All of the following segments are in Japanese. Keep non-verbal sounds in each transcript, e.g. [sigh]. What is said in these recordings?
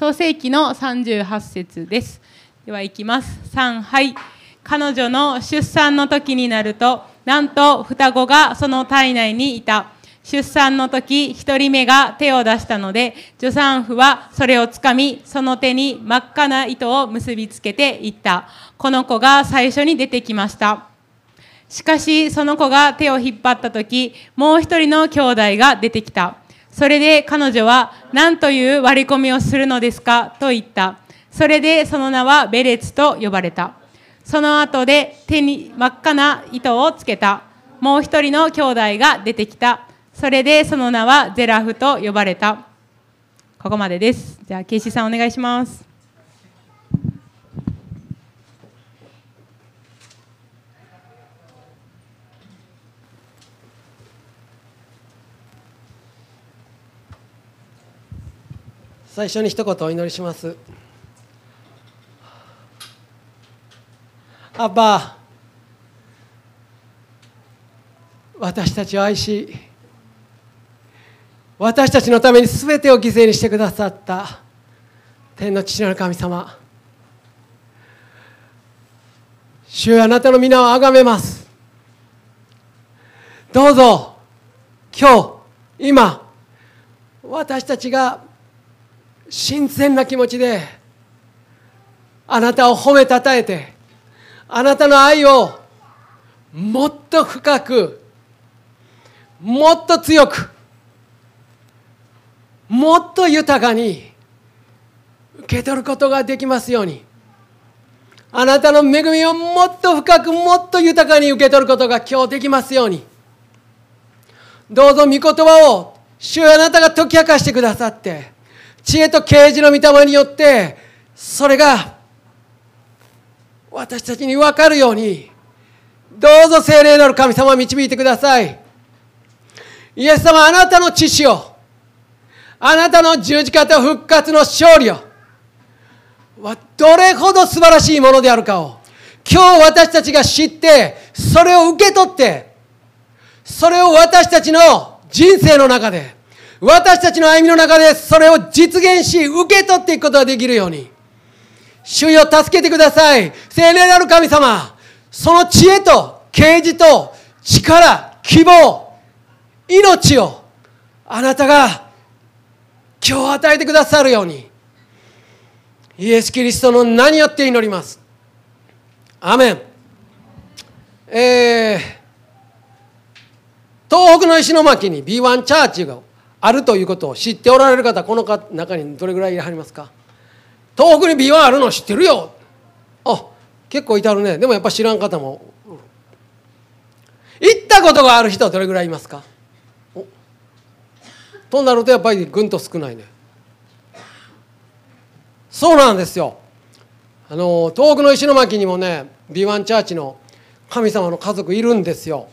創世記の38節です。では行きます。3はい。彼女の出産の時になるとなんと双子がその体内にいた。出産の時一人目が手を出したので助産婦はそれをつかみその手に真っ赤な糸を結びつけていった。この子が最初に出てきました。しかしその子が手を引っ張った時もう一人の兄弟が出てきた。それで彼女は何という割り込みをするのですか？と言った。それでその名はベレツと呼ばれた。その後で手に真っ赤な糸をつけた。もう一人の兄弟が出てきた。それでその名はゼラフと呼ばれた。ここまでです。じゃあケイシさんお願いします。最初に一言お祈りします。アッバ私たちを愛し私たちのために全てを犠牲にしてくださった天の父なる神様。主よあなたの皆をあがめます。どうぞ今日今私たちが新鮮な気持ちであなたを褒めたたえてあなたの愛をもっと深くもっと強くもっと豊かに受け取ることができますように。あなたの恵みをもっと深くもっと豊かに受け取ることが今日できますように。どうぞ御言葉を主よあなたが解き明かしてくださって知恵と啓示の御霊によってそれが私たちに分かるようにどうぞ聖霊なる神様を導いてください。イエス様あなたの知識をあなたの十字架と復活の勝利をはどれほど素晴らしいものであるかを今日私たちが知ってそれを受け取ってそれを私たちの人生の中で私たちの歩みの中でそれを実現し受け取っていくことができるように。主よ助けてください。聖霊なる神様。その知恵と啓示と力希望命をあなたが今日与えてくださるように。イエス・キリストの名によって祈ります。アメン。えー、東北の石巻に B1 チャーチがあるということを知っておられる方この中にどれぐらいいらっしゃいますか？東北に B1 あるの知ってるよ。あ結構いたるね。でもやっぱ知らん方も。行ったことがある人はどれぐらいいますか？となるとやっぱりぐんと少ないね。そうなんですよ。あの東北の石巻にもね B1 チャーチの神様の家族いるんですよ。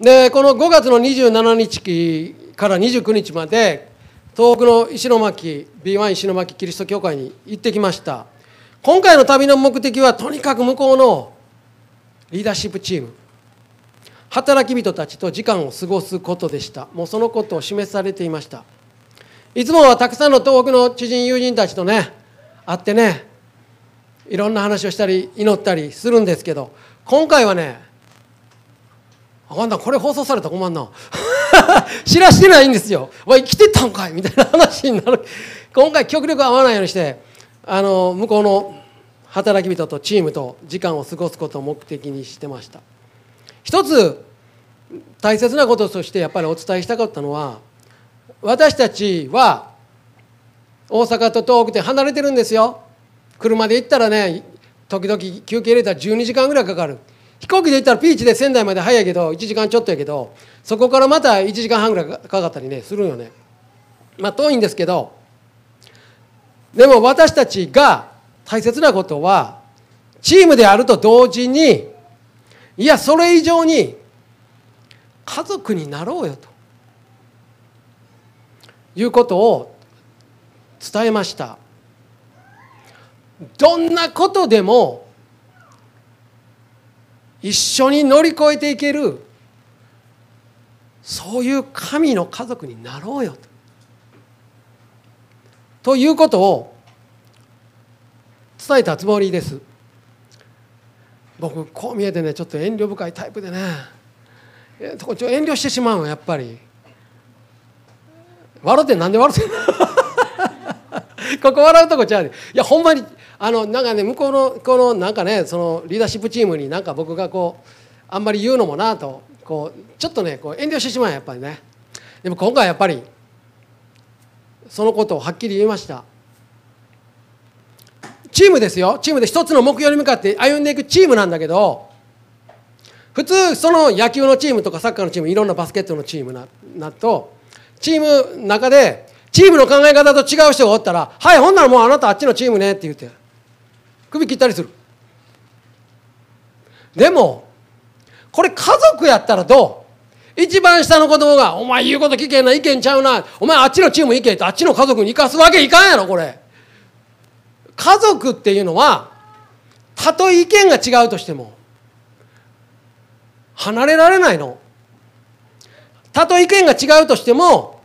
でこの5月の27日から29日まで東北の石巻 B1 石巻キリスト教会に行ってきました。今回の旅の目的はとにかく向こうのリーダーシップチーム。働き人たちと時間を過ごすことでした。もうそのことを示されていました。いつもはたくさんの東北の知人友人たちとね会ってねいろんな話をしたり祈ったりするんですけど今回はねあかんなこれ放送されたら困んな。[laughs] 知らしてないんですよ。わ生きてたんかい？みたいな話になる。今回極力合わないようにしてあの向こうの働き人とチームと時間を過ごすことを目的にしてました。一つ大切なこととしてやっぱりお伝えしたかったのは私たちは大阪と東北って離れてるんですよ。車で行ったらね時々休憩入れたら12時間ぐらいかかる。飛行機で行ったらピーチで仙台まで早いけど1時間ちょっとやけどそこからまた1時間半ぐらいかかったりねするよね。まあ遠いんですけどでも私たちが大切なことはチームであると同時にいやそれ以上に家族になろうよと。いうことを伝えました。どんなことでも一緒に乗り越えていける。そういう神の家族になろうよと。ということを伝えたつもりです。僕こう見えてねちょっと遠慮深いタイプでね。遠慮してしまうのやっぱり。笑ってなんで笑ってんの？[laughs] ここ笑うとこちゃういやほんまにあのなんかね向こうのこのなんかねそのリーダーシップチームになんか僕がこうあんまり言うのもなとこうちょっとねこう遠慮してしまうやっぱりね。でも今回やっぱりそのことをはっきり言いました。チームですよ。チームで一つの目標に向かって歩んでいくチームなんだけど普通その野球のチームとかサッカーのチームいろんなバスケットのチームななとチーム中でチームの考え方と違う人がおったら「はいほんならもうあなたあっちのチームね」って言って首切ったりする。でもこれ家族やったらどう？一番下の子供が「お前言うこと聞けんな意見ちゃうなお前あっちのチーム行け」ってあっちの家族に行かすわけいかんやろこれ。家族っていうのはたとえ意見が違うとしても離れられないの。たとえ意見が違うとしても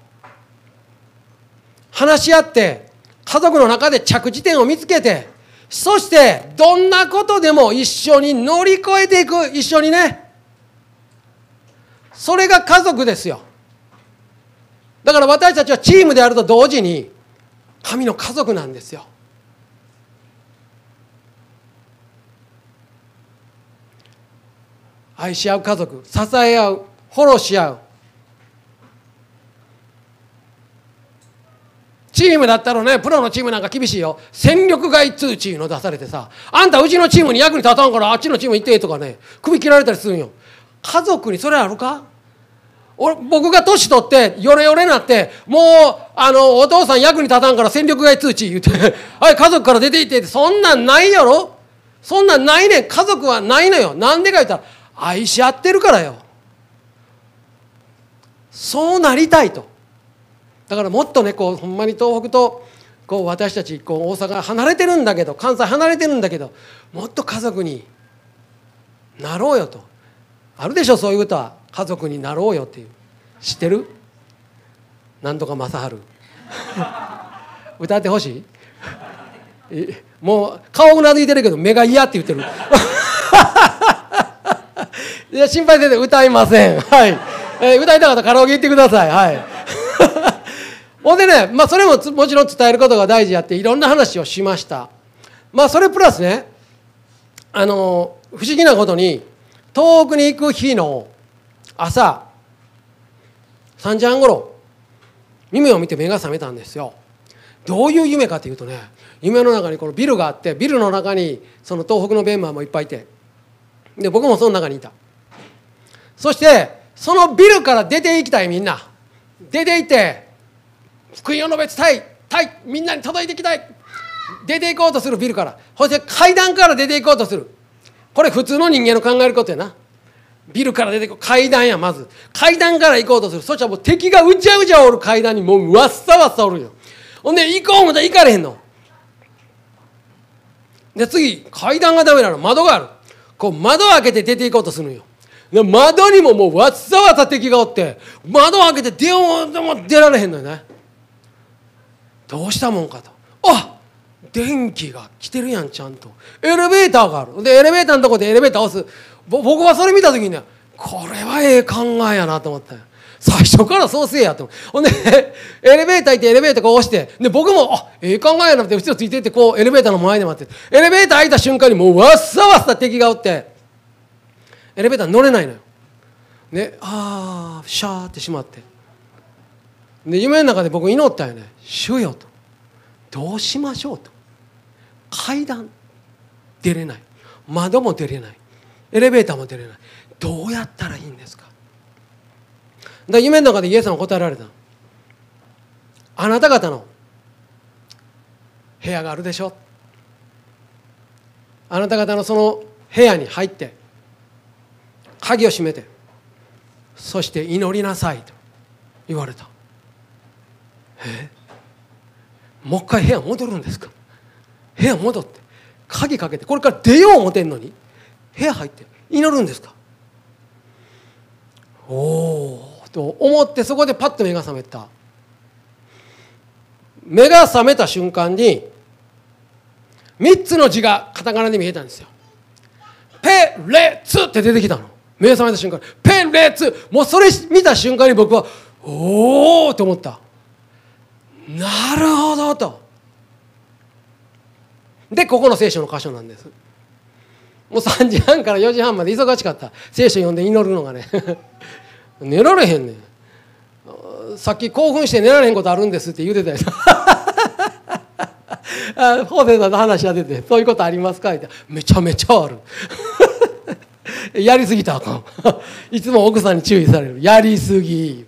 話し合って家族の中で着地点を見つけてそしてどんなことでも一緒に乗り越えていく。一緒にね。それが家族ですよ。だから私たちはチームであると同時に神の家族なんですよ。愛し合う家族支え合うフォローし合うチームだったらね。プロのチームなんか厳しいよ。戦力外通知の出されてさあんたうちのチームに役に立たんからあっちのチーム行ってとかね首切られたりするんよ。家族にそれあるか？俺僕が年取ってヨレヨレなってもうあのお父さん役に立たんから戦力外通知言って [laughs] はい家族から出て行ってってそんなんないやろ？そんなんないねん。家族はないのよ。なんでか言ったら愛し合ってるからよ。そうなりたいと。だからもっとねこうほんまに東北とこう私たちこう大阪離れてるんだけど関西離れてるんだけどもっと家族になろうよと。あるでしょそういう歌は。家族になろうよっていう。知ってる？なんとか正治 [laughs] 歌ってほしいもう顔うなずいてるけど目が嫌って言ってる。[laughs] いや心配せず歌いません。はい、えー、歌いたかったらカラオケ行ってください。はい。ほんでね、まあ、それももちろん伝えることが大事やっていろんな話をしました。まあそれプラスねあの不思議なことに遠くに行く日の朝3時半ごろ夢を見て目が覚めたんですよ。どういう夢かというとね夢の中にこのビルがあってビルの中にその東北のメンバーもいっぱいいてで僕もその中にいた。そしてそのビルから出ていきたいみんな。出ていって福音を述べ伝えたいみんなに届いていきたい。出ていこうとするビルから。そして階段から出ていこうとする。これ普通の人間の考えることやな。ビルから出てこ階段やまず。階段から行こうとする。そしたらもう敵がうじゃうじゃおる階段にもうわっさわっさおるよ。ほんで行こう思ったら行かれへんの。で次階段がダメなの。窓がある。こう窓を開けて出ていこうとするのよ。窓にももうわっさわさ敵がおって窓を開けて出ようでも出られへんのよね。どうしたもんかと。あ電気が来てるやんちゃんと。エレベーターがある。でエレベーターのとこでエレベーター押す。僕はそれ見た時にねこれはええ考えやなと思った最初からそうせえやとほんで [laughs] エレベーター行ってエレベーターこう押してで僕もあええ考えやなって後ろついていってこうエレベーターの前で待ってエレベーター開いた瞬間にもうわっさわっさ敵がおってエレベーター乗れないのよ。ねああシャーってしまって。で夢の中で僕祈ったよね「主よ」と「どうしましょう」と。階段。出れない。窓も出れない。エレベーターも出れない。どうやったらいいんですか。だ夢の中でイエス様答えられたあなた方の。部屋があるでしょ。あなた方のその。部屋に入って。鍵を閉めて。そして祈りなさいと言われた。え？もう一回部屋戻るんですか？部屋戻って鍵かけてこれから出よう思てんのに部屋入って祈るんですか？おおと思ってそこでパッと目が覚めた。目が覚めた瞬間に3つの字がカタカナで見えたんですよ。ペレツって出てきたの。目覚めた瞬間ペレツ。もうそれ見た瞬間に僕はおおと思った。なるほどと。でここの聖書の箇所なんです。もう3時半から4時半まで忙しかった。聖書読んで祈るのがね。[laughs] 寝られへんねん。さっき興奮して寝られへんことあるんですって言うてたやつ。[laughs] あホーさんの話が出て「そういうことありますか?」って「めちゃめちゃある」[laughs] やりすぎたらあかん。いつも奥さんに注意される。やりすぎ。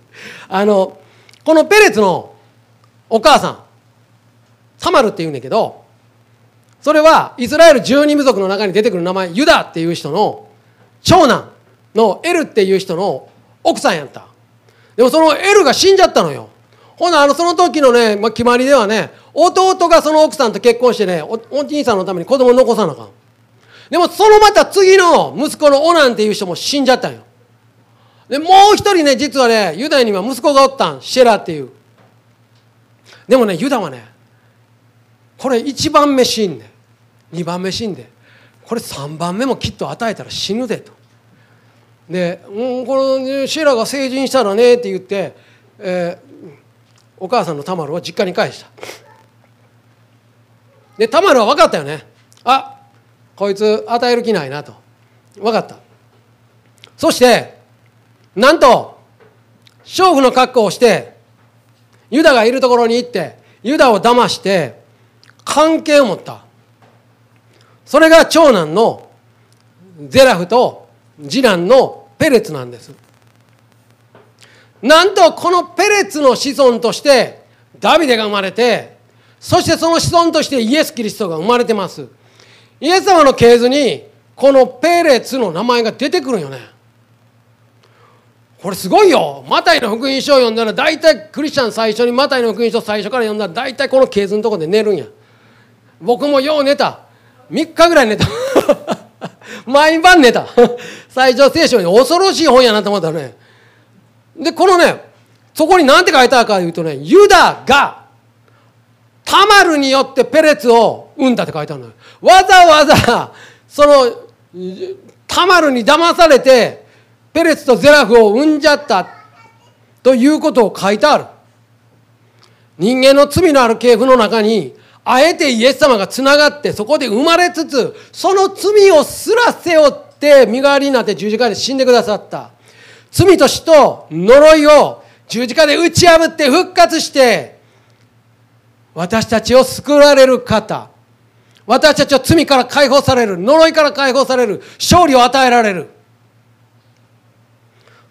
あのこのペレツのお母さん。サマルっていうんだけどそれはイスラエル十二部族の中に出てくる名前ユダっていう人の長男のエルっていう人の奥さんやった。でもそのエルが死んじゃったのよ。ほなあのその時のね、まあ、決まりではね弟がその奥さんと結婚してねおお兄さんのために子供を残さなあかん。でもそのまた次の息子のオナンっていう人も死んじゃったんよ。でもう一人ね実はねユダヤには息子がおったん。シェラっていう。でもねユダはねこれ1番目死んで2番目死んでこれ3番目もきっと与えたら死ぬでと。で、うん、このシェラが成人したらねって言って、えー、お母さんのタマルは実家に返した。でタマルは分かったよね。あこいつ与える気ないなと。分かった。そしてなんと娼婦の格好をしてユダがいるところに行ってユダを騙して関係を持った。それが長男のゼラフと次男のペレツなんです。なんとこのペレツの子孫としてダビデが生まれてそしてその子孫としてイエス・キリストが生まれてます。イエス様の系図にこのペレツの名前が出てくるよね。これすごいよ。マタイの福音書を読んだら大体クリスチャン最初にマタイの福音書最初から読んだら大体この系図のとこで寝るんや。僕もよう寝た。3日ぐらい寝た。[laughs] 毎晩寝た。最初聖書に恐ろしい本やなと思ったね。でこのねそこに何て書いてあるかというとねユダがタマルによってペレツを生んだって書いてあるのよ。わざわざそのタマルに騙されてペレツとゼラフを生んじゃったということを書いてある。人間の罪のある系譜の中にあえてイエス様がつながってそこで生まれつつその罪をすら背負って身代わりになって十字架で死んでくださった。罪と死と呪いを十字架で打ち破って復活して私たちを救われる方。私たちは罪から解放される呪いから解放される勝利を与えられる。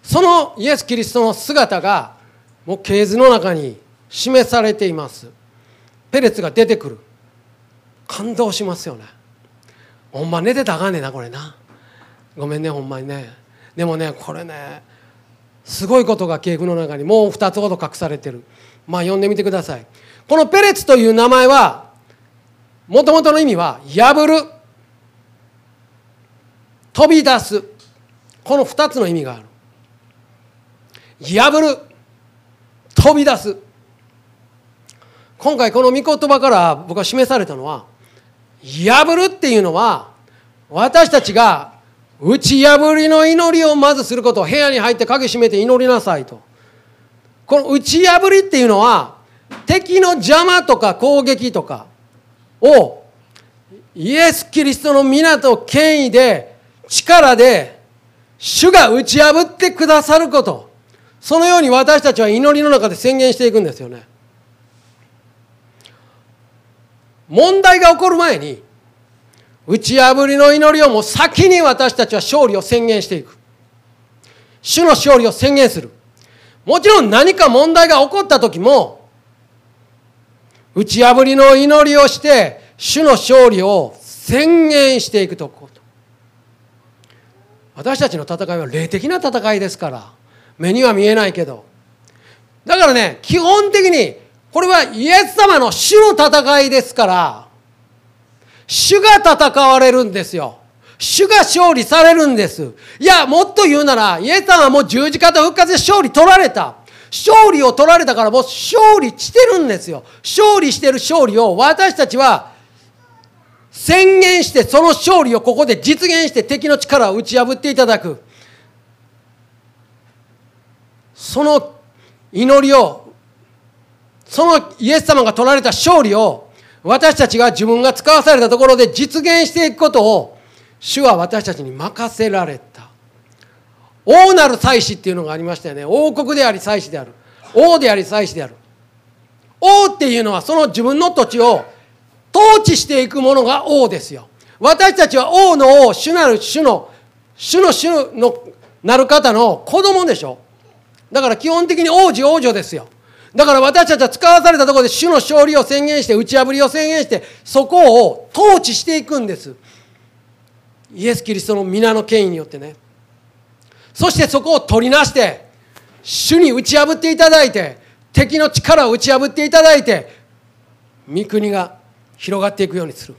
そのイエス・キリストの姿がもう系図の中に示されています。ペレツが出てくる。感動しますよね。ほんま寝てたらあかんねんなこれな。ごめんねほんまにね。でもねこれねすごいことが系譜の中にもう2つほど隠されてる。まあ読んでみてください。このペレツという名前はもともとの意味は破る。飛び出す。この2つの意味がある。破る飛び出す。今回この御言葉から僕は示されたのは破るっていうのは私たちが打ち破りの祈りをまずすること部屋に入って鍵閉めて祈りなさいと。この打ち破りっていうのは敵の邪魔とか攻撃とかをイエス・キリストの皆と権威で力で主が打ち破ってくださること。そのように私たちは祈りの中で宣言していくんですよね。問題が起こる前に打ち破りの祈りをもう先に私たちは勝利を宣言していく。主の勝利を宣言する。もちろん何か問題が起こった時も打ち破りの祈りをして主の勝利を宣言していくとこと。私たちの戦いは霊的な戦いですから。目には見えないけどだからね基本的にこれはイエス様の主の戦いですから、主が戦われるんですよ。主が勝利されるんです。いや、もっと言うなら、イエス様はもう十字架と復活で勝利取られた。勝利を取られたからもう勝利してるんですよ。勝利してる勝利を私たちは宣言してその勝利をここで実現して敵の力を打ち破っていただくその祈りをそのイエス様が取られた勝利を私たちが自分が使わされたところで実現していくことを主は私たちに任せられた。王なる祭司っていうのがありましたよね。王国であり祭司である。王であり祭司である。王っていうのはその自分の土地を統治していくものが王ですよ。私たちは王の王主なる主の主の主のなる方の子供でしょ。だから基本的に王子王女ですよ。だから私たちは使わされたところで主の勝利を宣言して打ち破りを宣言してそこを統治していくんです。イエス・キリストの皆の権威によってね。そしてそこを取りなして主に打ち破っていただいて敵の力を打ち破っていただいて御国が広がっていくようにする。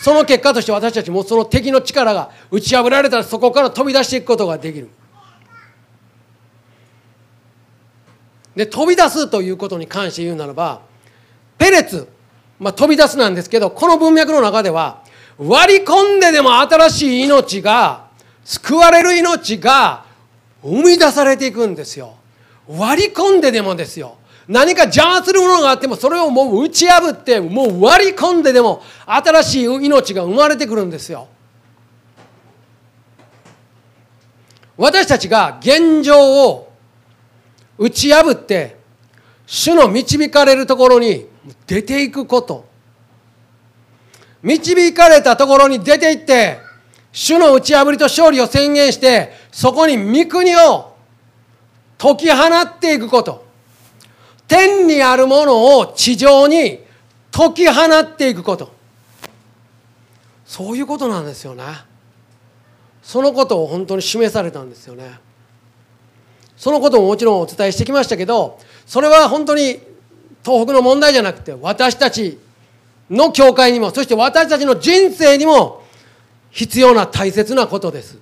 その結果として私たちもその敵の力が打ち破られたらそこから飛び出していくことができる。で飛び出すということに関して言うならばペレツ、まあ、飛び出すなんですけどこの文脈の中では割り込んででも新しい命が救われる命が生み出されていくんですよ。割り込んででもですよ。何か邪魔するものがあってもそれをもう打ち破ってもう割り込んででも新しい命が生まれてくるんですよ。私たちが現状を打ち破って主の導かれるところに出ていくこと。導かれたところに出て行って主の打ち破りと勝利を宣言してそこに御国を解き放っていくこと。天にあるものを地上に解き放っていくこと。そういうことなんですよね。そのことを本当に示されたんですよね。そのことももちろんお伝えしてきましたけどそれは本当に東北の問題じゃなくて私たちの教会にもそして私たちの人生にも必要な大切なことです。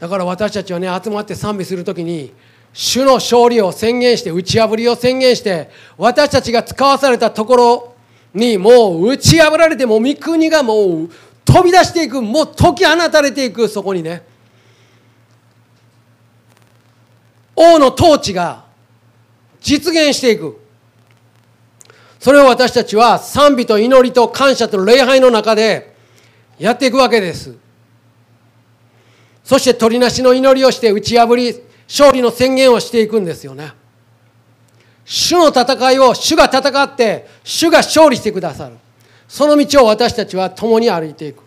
だから私たちはね集まって賛美する時に主の勝利を宣言して打ち破りを宣言して私たちが使わされたところにもう打ち破られてもう御国がもう飛び出していくもう解き放たれていくそこにね王の統治が実現していく。それを私たちは賛美と祈りと感謝と礼拝の中でやっていくわけです。そして取りなしの祈りをして打ち破り勝利の宣言をしていくんですよね。主の戦いを主が戦って主が勝利してくださる。その道を私たちは共に歩いていく。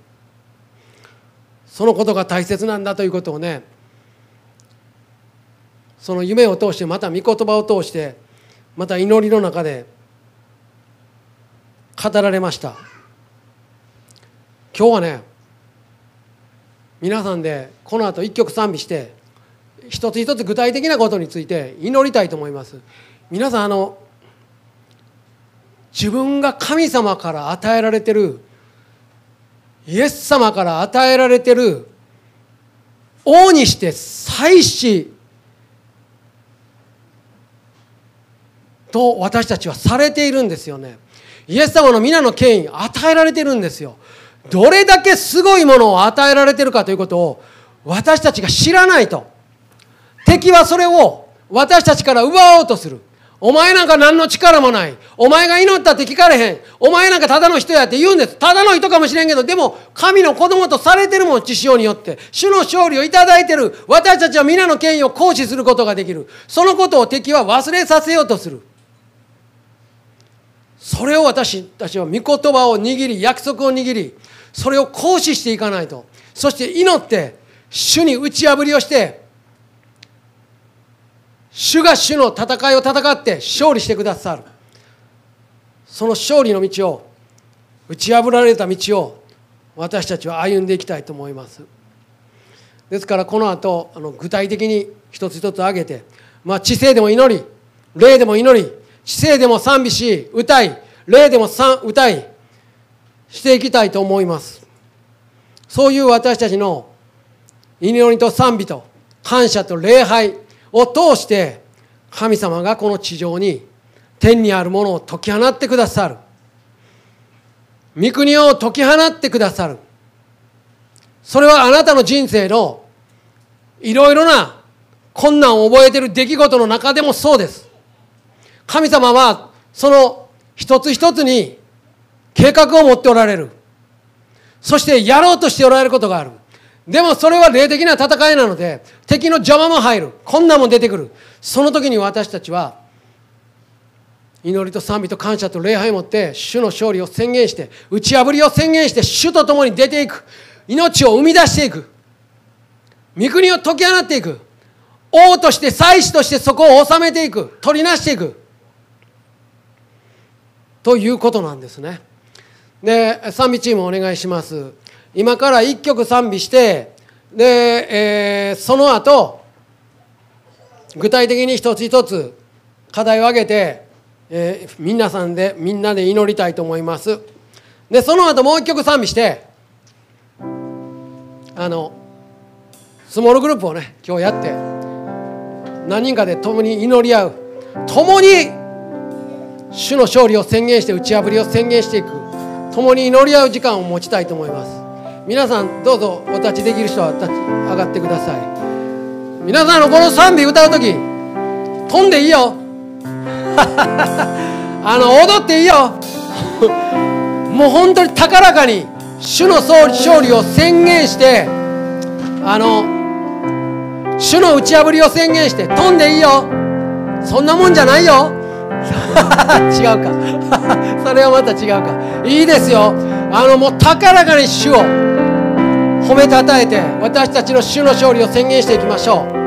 そのことが大切なんだということをねその夢を通してまた御言葉を通してまた祈りの中で語られました。今日はね皆さんでこの後一曲賛美して一つ一つ具体的なことについて祈りたいと思います。皆さんあの自分が神様から与えられてるイエス様から与えられてる王にして祭司と私たちはされているんですよね。イエス様の皆の権威与えられてるんですよ。どれだけすごいものを与えられてるかということを私たちが知らないと。敵はそれを私たちから奪おうとする。お前なんか何の力もない。お前が祈ったって聞かれへん。お前なんかただの人やって言うんです。ただの人かもしれんけどでも神の子供とされてるもん血潮によって。主の勝利をいただいてる。私たちは皆の権威を行使することができる。そのことを敵は忘れさせようとする。それを私たちは御言葉を握り約束を握りそれを行使していかないと。そして祈って主に打ち破りをして主が主の戦いを戦って勝利してくださる。その勝利の道を打ち破られた道を私たちは歩んでいきたいと思います。ですからこの後あの具体的に一つ一つ挙げて、まあ、知性でも祈り霊でも祈り知性でも賛美し歌い霊でも歌いしていきたいと思います。そういう私たちの祈りと賛美と感謝と礼拝を通して神様がこの地上に天にあるものを解き放ってくださる。御国を解き放ってくださる。それはあなたの人生のいろいろな困難を覚えている出来事の中でもそうです。神様はその一つ一つに計画を持っておられる。そしてやろうとしておられることがある。でもそれは霊的な戦いなので敵の邪魔も入る。困難も出てくる。その時に私たちは祈りと賛美と感謝と礼拝を持って主の勝利を宣言して打ち破りを宣言して主と共に出ていく。命を生み出していく。御国を解き放っていく。王として祭司としてそこを治めていく。取りなしていく。ということなんですね。で賛美チームお願いします。今から1曲賛美してで、えー、その後具体的に一つ一つ課題を挙げて、えー、皆さんでみんなで祈りたいと思います。でその後もう一曲賛美してあのスモールグループをね今日やって何人かで共に祈り合う。共に主の勝利を宣言して打ち破りを宣言していく。共に祈り合う時間を持ちたいと思います。皆さんどうぞお立ちできる人は立ち上がってください。皆さんのこの賛美歌う時飛んでいいよ。[laughs] あの踊っていいよ。[laughs] もう本当に高らかに主の勝利を宣言してあの主の打ち破りを宣言して飛んでいいよ。そんなもんじゃないよ。[laughs] 違うか。[laughs] それはまた違うか。いいですよ。あのもう高らかに主を褒めたたえて私たちの主の勝利を宣言していきましょう。